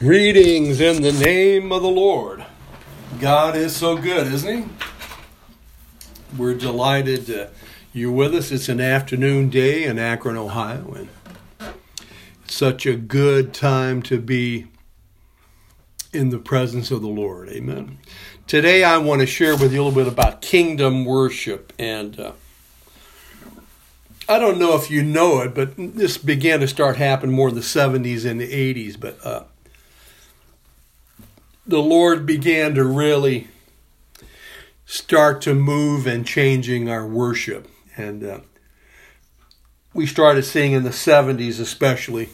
Greetings in the name of the Lord. God is so good, isn't He? We're delighted that you're with us. It's an afternoon day in Akron, Ohio, and it's such a good time to be in the presence of the Lord. Amen. Today, I want to share with you a little bit about kingdom worship. And uh, I don't know if you know it, but this began to start happening more in the 70s and the 80s. But uh, the Lord began to really start to move and changing our worship. And uh, we started seeing in the 70s, especially,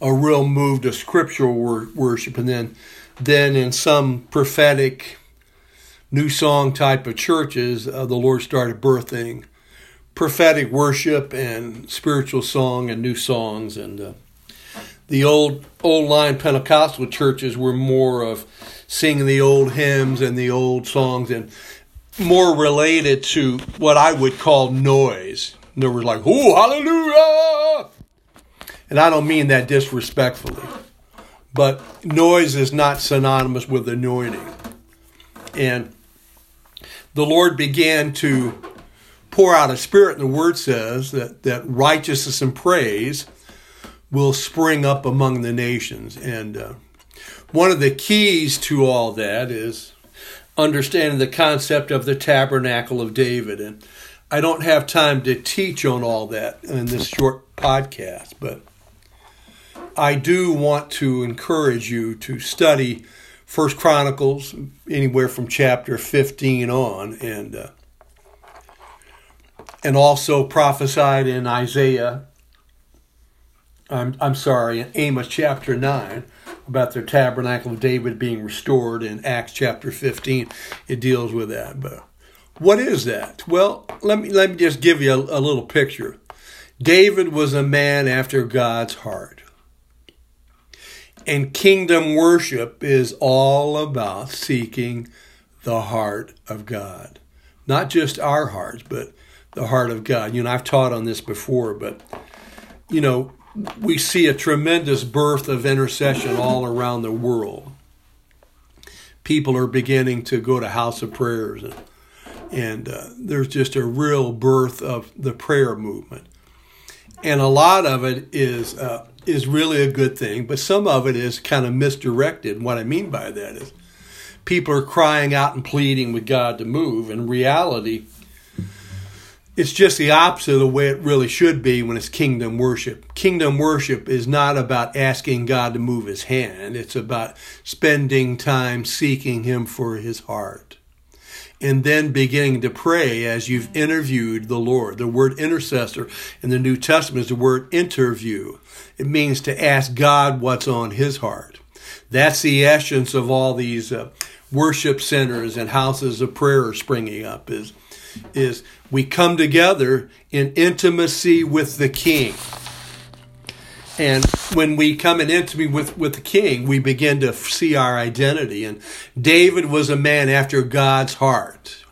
a real move to scriptural wor- worship. And then, then in some prophetic new song type of churches, uh, the Lord started birthing prophetic worship and spiritual song and new songs. And uh, the old old line Pentecostal churches were more of singing the old hymns and the old songs and more related to what I would call noise. There was like, oh, hallelujah! And I don't mean that disrespectfully, but noise is not synonymous with anointing. And the Lord began to pour out a spirit, and the word says that, that righteousness and praise will spring up among the nations. And uh, one of the keys to all that is understanding the concept of the tabernacle of David. And I don't have time to teach on all that in this short podcast, but I do want to encourage you to study First Chronicles anywhere from chapter 15 on and uh, and also prophesied in Isaiah I'm, I'm sorry, in Amos chapter 9 about the tabernacle of David being restored in Acts chapter 15. It deals with that. But what is that? Well, let me, let me just give you a, a little picture. David was a man after God's heart. And kingdom worship is all about seeking the heart of God. Not just our hearts, but the heart of God. You know, I've taught on this before, but, you know, we see a tremendous birth of intercession all around the world. People are beginning to go to house of prayers, and, and uh, there's just a real birth of the prayer movement. And a lot of it is uh, is really a good thing, but some of it is kind of misdirected. What I mean by that is people are crying out and pleading with God to move. In reality, it's just the opposite of the way it really should be when it's kingdom worship. Kingdom worship is not about asking God to move his hand, it's about spending time seeking him for his heart. And then beginning to pray as you've interviewed the Lord. The word intercessor in the New Testament is the word interview. It means to ask God what's on his heart. That's the essence of all these uh, worship centers and houses of prayer springing up is is we come together in intimacy with the king. And when we come in intimacy with, with the king, we begin to see our identity. And David was a man after God's heart.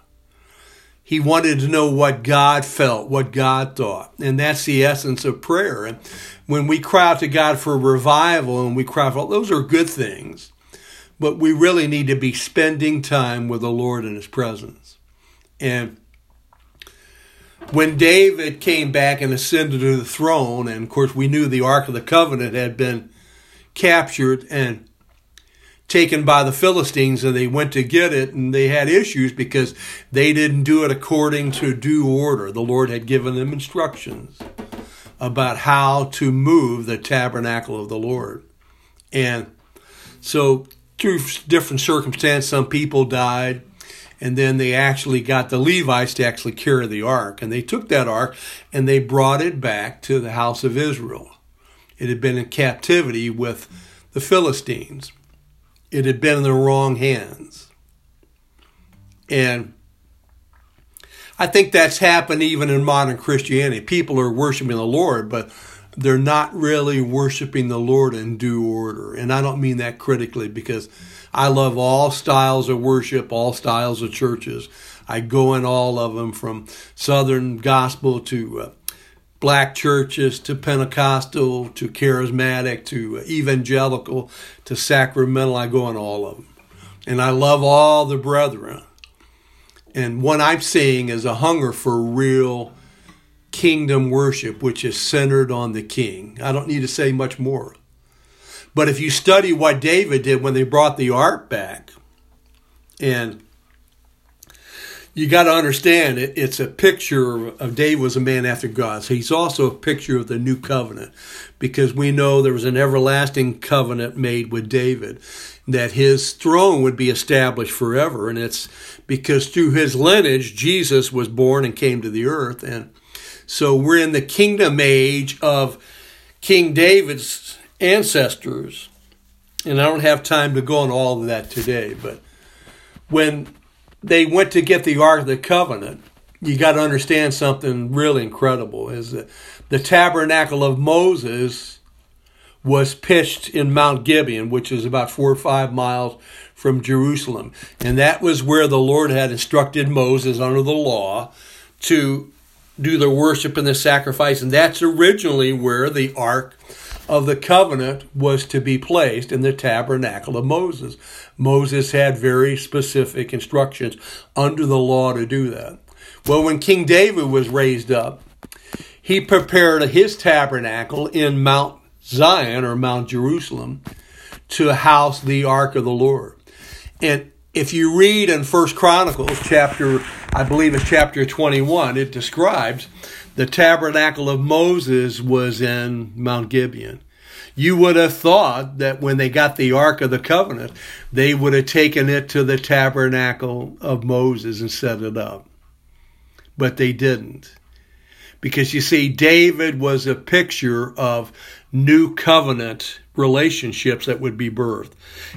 He wanted to know what God felt, what God thought. And that's the essence of prayer. And when we cry out to God for revival and we cry for those are good things. But we really need to be spending time with the Lord in His presence. And when David came back and ascended to the throne, and of course we knew the Ark of the Covenant had been captured and taken by the Philistines, and they went to get it, and they had issues because they didn't do it according to due order. The Lord had given them instructions about how to move the tabernacle of the Lord. And so, through different circumstances, some people died and then they actually got the Levites to actually carry the ark. And they took that ark and they brought it back to the house of Israel. It had been in captivity with the Philistines, it had been in the wrong hands. And I think that's happened even in modern Christianity. People are worshiping the Lord, but they're not really worshiping the Lord in due order. And I don't mean that critically because I love all styles of worship, all styles of churches. I go in all of them from Southern gospel to uh, black churches to Pentecostal to charismatic to evangelical to sacramental. I go in all of them. And I love all the brethren. And what I'm seeing is a hunger for real kingdom worship, which is centered on the king. I don't need to say much more. But if you study what David did when they brought the ark back, and you got to understand it, it's a picture of David was a man after God. So he's also a picture of the new covenant because we know there was an everlasting covenant made with David that his throne would be established forever. And it's because through his lineage, Jesus was born and came to the earth. And so we're in the kingdom age of King David's ancestors. And I don't have time to go on all of that today, but when they went to get the Ark of the Covenant, you got to understand something really incredible is that the tabernacle of Moses was pitched in Mount Gibeon, which is about four or five miles from Jerusalem. And that was where the Lord had instructed Moses under the law to do the worship and the sacrifice. And that's originally where the Ark of the covenant was to be placed in the tabernacle of Moses. Moses had very specific instructions under the law to do that. Well, when King David was raised up, he prepared his tabernacle in Mount Zion or Mount Jerusalem to house the ark of the Lord. And if you read in First Chronicles chapter, I believe it's chapter 21, it describes the tabernacle of Moses was in Mount Gibeon. You would have thought that when they got the Ark of the Covenant, they would have taken it to the tabernacle of Moses and set it up. But they didn't. Because you see, David was a picture of new covenant relationships that would be birthed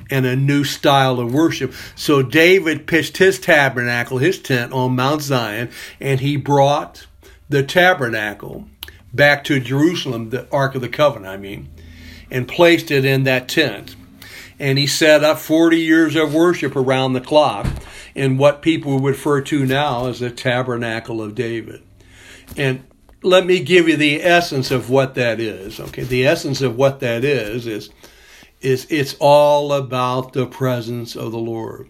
and a new style of worship. So David pitched his tabernacle, his tent on Mount Zion, and he brought the tabernacle back to Jerusalem, the Ark of the Covenant, I mean, and placed it in that tent. And he set up 40 years of worship around the clock in what people would refer to now as the Tabernacle of David. And let me give you the essence of what that is. Okay, the essence of what that is is is it's all about the presence of the Lord.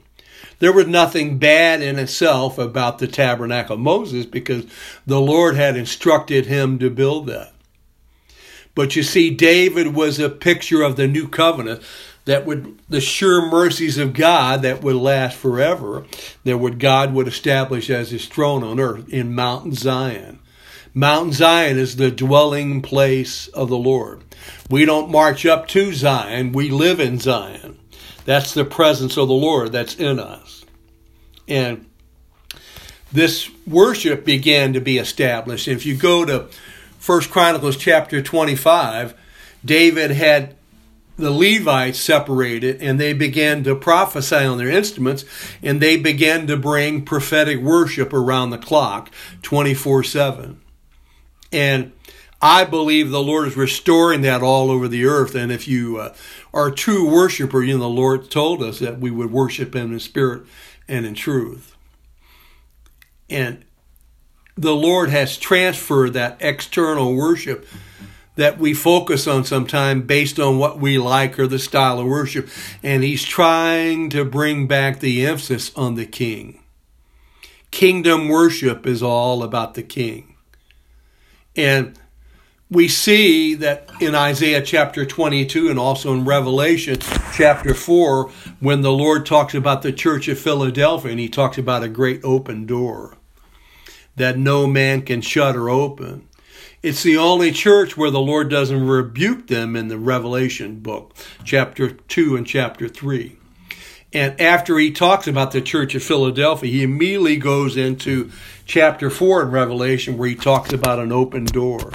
There was nothing bad in itself about the tabernacle of Moses because the Lord had instructed him to build that. But you see, David was a picture of the new covenant that would the sure mercies of God that would last forever, that would God would establish as his throne on earth in Mount Zion. Mount Zion is the dwelling place of the Lord. We don't march up to Zion, we live in Zion. That's the presence of the Lord that's in us. And this worship began to be established. If you go to First Chronicles chapter 25, David had the Levites separated and they began to prophesy on their instruments and they began to bring prophetic worship around the clock 24 7. And I believe the Lord is restoring that all over the earth. And if you uh, are a true worshiper, you know, the Lord told us that we would worship Him in spirit and in truth. And the Lord has transferred that external worship that we focus on sometime based on what we like or the style of worship. And He's trying to bring back the emphasis on the King. Kingdom worship is all about the King. And we see that in Isaiah chapter 22 and also in Revelation chapter 4, when the Lord talks about the church of Philadelphia and he talks about a great open door that no man can shut or open. It's the only church where the Lord doesn't rebuke them in the Revelation book, chapter 2 and chapter 3. And after he talks about the church of Philadelphia, he immediately goes into chapter 4 in Revelation where he talks about an open door.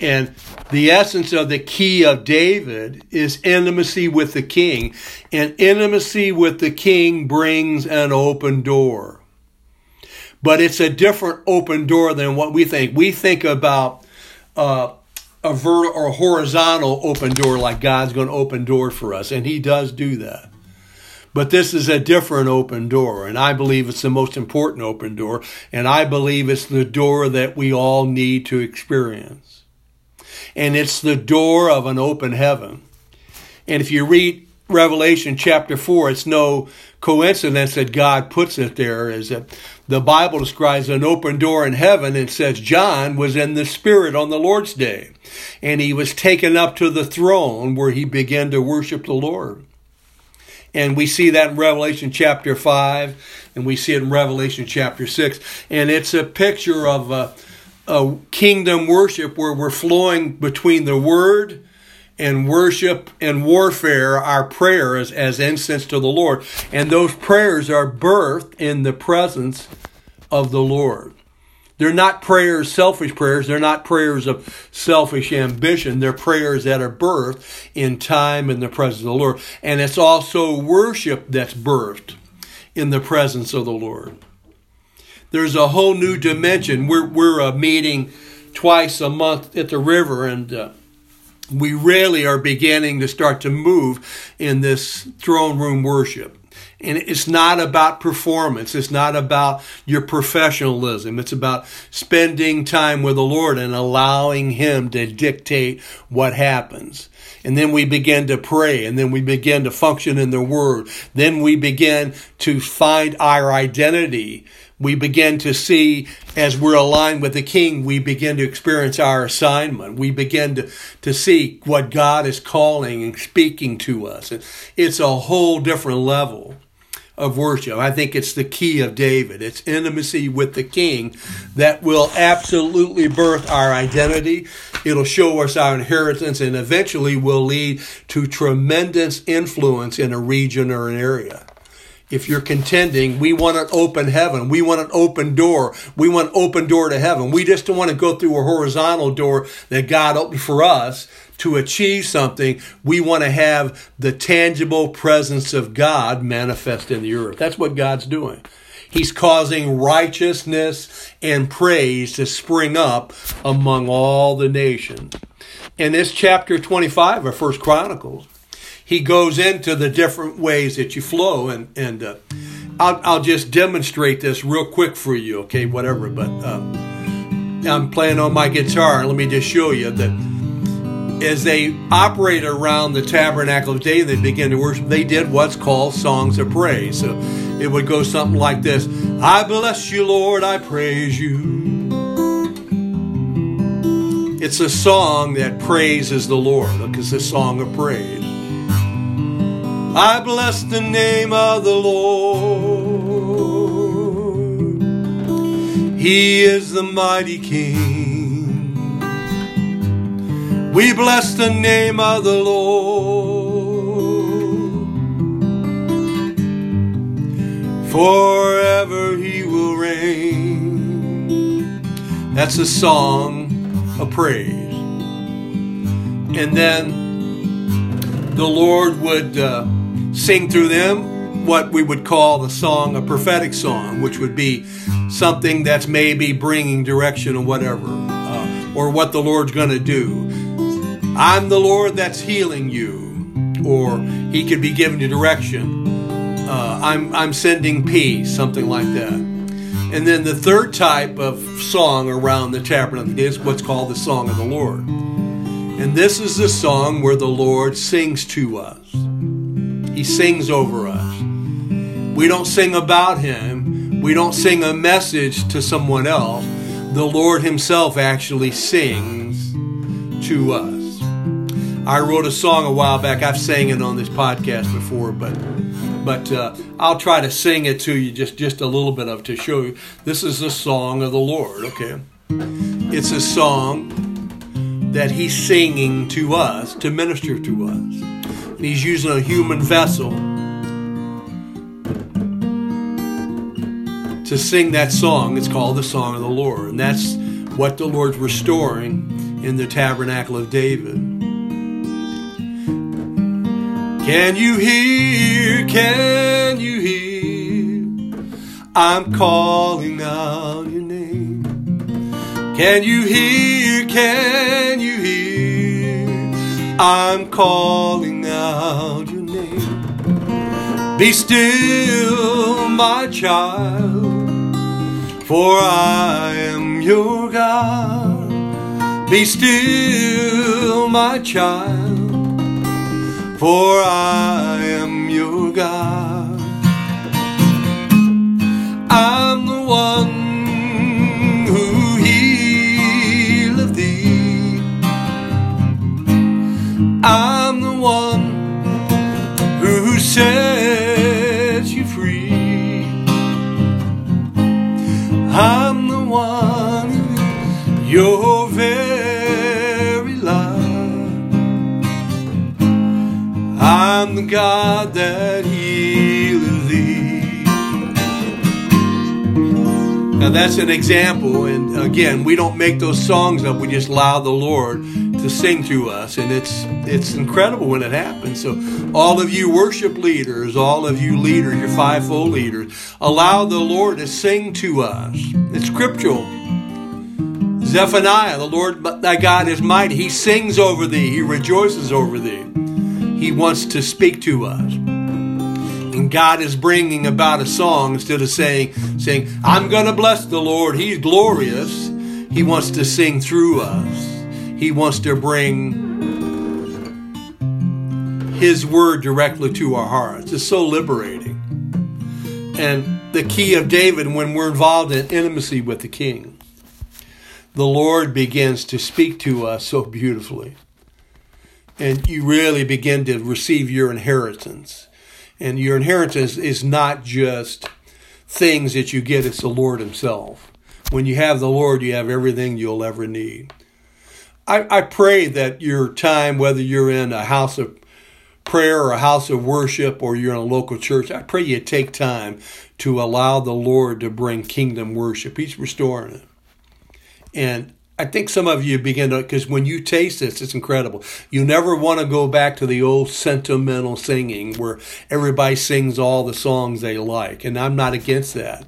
And the essence of the key of David is intimacy with the king. And intimacy with the king brings an open door. But it's a different open door than what we think. We think about uh, a vertical or horizontal open door like God's going to open door for us, and He does do that. But this is a different open door, and I believe it's the most important open door, and I believe it's the door that we all need to experience. And it's the door of an open heaven. And if you read Revelation chapter 4, it's no coincidence that God puts it there, is that the Bible describes an open door in heaven and says John was in the Spirit on the Lord's day. And he was taken up to the throne where he began to worship the Lord. And we see that in Revelation chapter 5, and we see it in Revelation chapter 6. And it's a picture of a, a kingdom worship where we're flowing between the Word and worship and warfare, our prayers as incense to the Lord. And those prayers are birthed in the presence of the Lord. They're not prayers, selfish prayers. They're not prayers of selfish ambition. They're prayers that are birthed in time in the presence of the Lord. And it's also worship that's birthed in the presence of the Lord. There's a whole new dimension. We're, we're uh, meeting twice a month at the river, and uh, we really are beginning to start to move in this throne room worship. And it's not about performance. It's not about your professionalism. It's about spending time with the Lord and allowing Him to dictate what happens. And then we begin to pray and then we begin to function in the Word. Then we begin to find our identity we begin to see as we're aligned with the king we begin to experience our assignment we begin to, to see what god is calling and speaking to us it's a whole different level of worship i think it's the key of david it's intimacy with the king that will absolutely birth our identity it'll show us our inheritance and eventually will lead to tremendous influence in a region or an area if you're contending, we want an open heaven. We want an open door. We want an open door to heaven. We just don't want to go through a horizontal door that God opened for us to achieve something. We want to have the tangible presence of God manifest in the earth. That's what God's doing. He's causing righteousness and praise to spring up among all the nations. In this chapter 25 of First Chronicles, he goes into the different ways that you flow, and and uh, I'll I'll just demonstrate this real quick for you, okay? Whatever, but uh, I'm playing on my guitar. Let me just show you that as they operate around the tabernacle of day, they begin to worship. They did what's called songs of praise. So it would go something like this: I bless you, Lord, I praise you. It's a song that praises the Lord. Look, it's a song of praise. I bless the name of the Lord. He is the mighty King. We bless the name of the Lord. Forever he will reign. That's a song of praise. And then the Lord would. Uh, sing through them what we would call the song, a prophetic song, which would be something that's maybe bringing direction or whatever, uh, or what the Lord's going to do. I'm the Lord that's healing you, or He could be giving you direction. Uh, I'm I'm sending peace, something like that. And then the third type of song around the tabernacle is what's called the song of the Lord. And this is the song where the Lord sings to us. He sings over us. We don't sing about Him, we don't sing a message to someone else. The Lord Himself actually sings to us. I wrote a song a while back. I've sang it on this podcast before, but but uh, I'll try to sing it to you just just a little bit of to show you. This is the song of the Lord. Okay, it's a song that He's singing to us to minister to us and he's using a human vessel to sing that song. It's called the Song of the Lord, and that's what the Lord's restoring in the tabernacle of David. Can you hear? Can you hear? I'm calling out your name. Can you hear? Can you hear? I'm calling out your name. Be still, my child, for I am your God. Be still, my child, for I am your God. I'm the one who healeth thee. I'm the one who sets you free. I'm the one, your God that healeth thee. Now that's an example, and again, we don't make those songs up. We just allow the Lord to sing to us, and it's it's incredible when it happens. So, all of you worship leaders, all of you leaders, your fivefold leaders, allow the Lord to sing to us. It's scriptural. Zephaniah, the Lord thy God is mighty. He sings over thee. He rejoices over thee. He wants to speak to us. And God is bringing about a song instead of saying, saying, I'm going to bless the Lord. He's glorious. He wants to sing through us. He wants to bring His word directly to our hearts. It's so liberating. And the key of David, when we're involved in intimacy with the King, the Lord begins to speak to us so beautifully. And you really begin to receive your inheritance. And your inheritance is not just things that you get, it's the Lord Himself. When you have the Lord, you have everything you'll ever need. I, I pray that your time, whether you're in a house of prayer or a house of worship or you're in a local church, I pray you take time to allow the Lord to bring kingdom worship. He's restoring it. And I think some of you begin to, because when you taste this, it's incredible. You never want to go back to the old sentimental singing where everybody sings all the songs they like. And I'm not against that.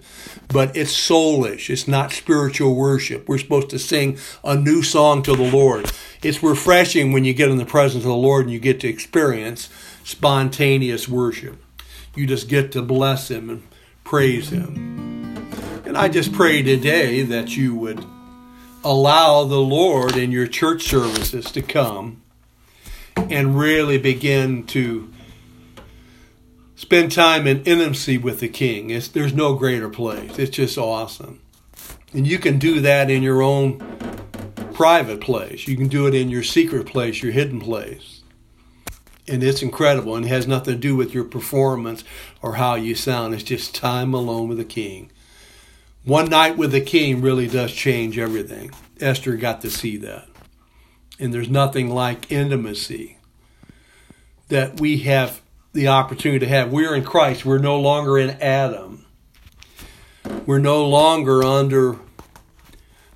But it's soulish. It's not spiritual worship. We're supposed to sing a new song to the Lord. It's refreshing when you get in the presence of the Lord and you get to experience spontaneous worship. You just get to bless Him and praise Him. And I just pray today that you would allow the Lord in your church services to come and really begin to spend time in intimacy with the King. It's, there's no greater place. It's just awesome. And you can do that in your own private place. You can do it in your secret place, your hidden place. And it's incredible and it has nothing to do with your performance or how you sound. It's just time alone with the King. One night with the king really does change everything. Esther got to see that. And there's nothing like intimacy that we have the opportunity to have. We're in Christ. We're no longer in Adam. We're no longer under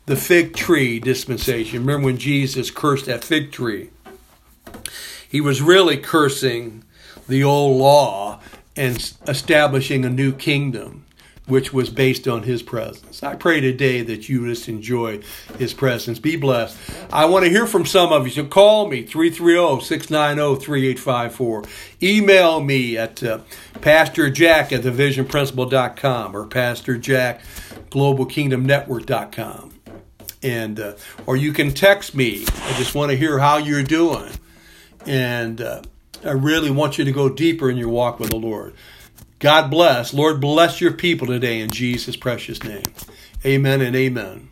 the fig tree dispensation. Remember when Jesus cursed that fig tree? He was really cursing the old law and establishing a new kingdom which was based on his presence. I pray today that you just enjoy his presence. Be blessed. I want to hear from some of you, so call me 330-690-3854. Email me at uh, Pastor Jack at thevisionprinciple.com or Pastor Jack globalkingdomnetwork.com. And uh, or you can text me. I just want to hear how you're doing. And uh, I really want you to go deeper in your walk with the Lord. God bless. Lord, bless your people today in Jesus' precious name. Amen and amen.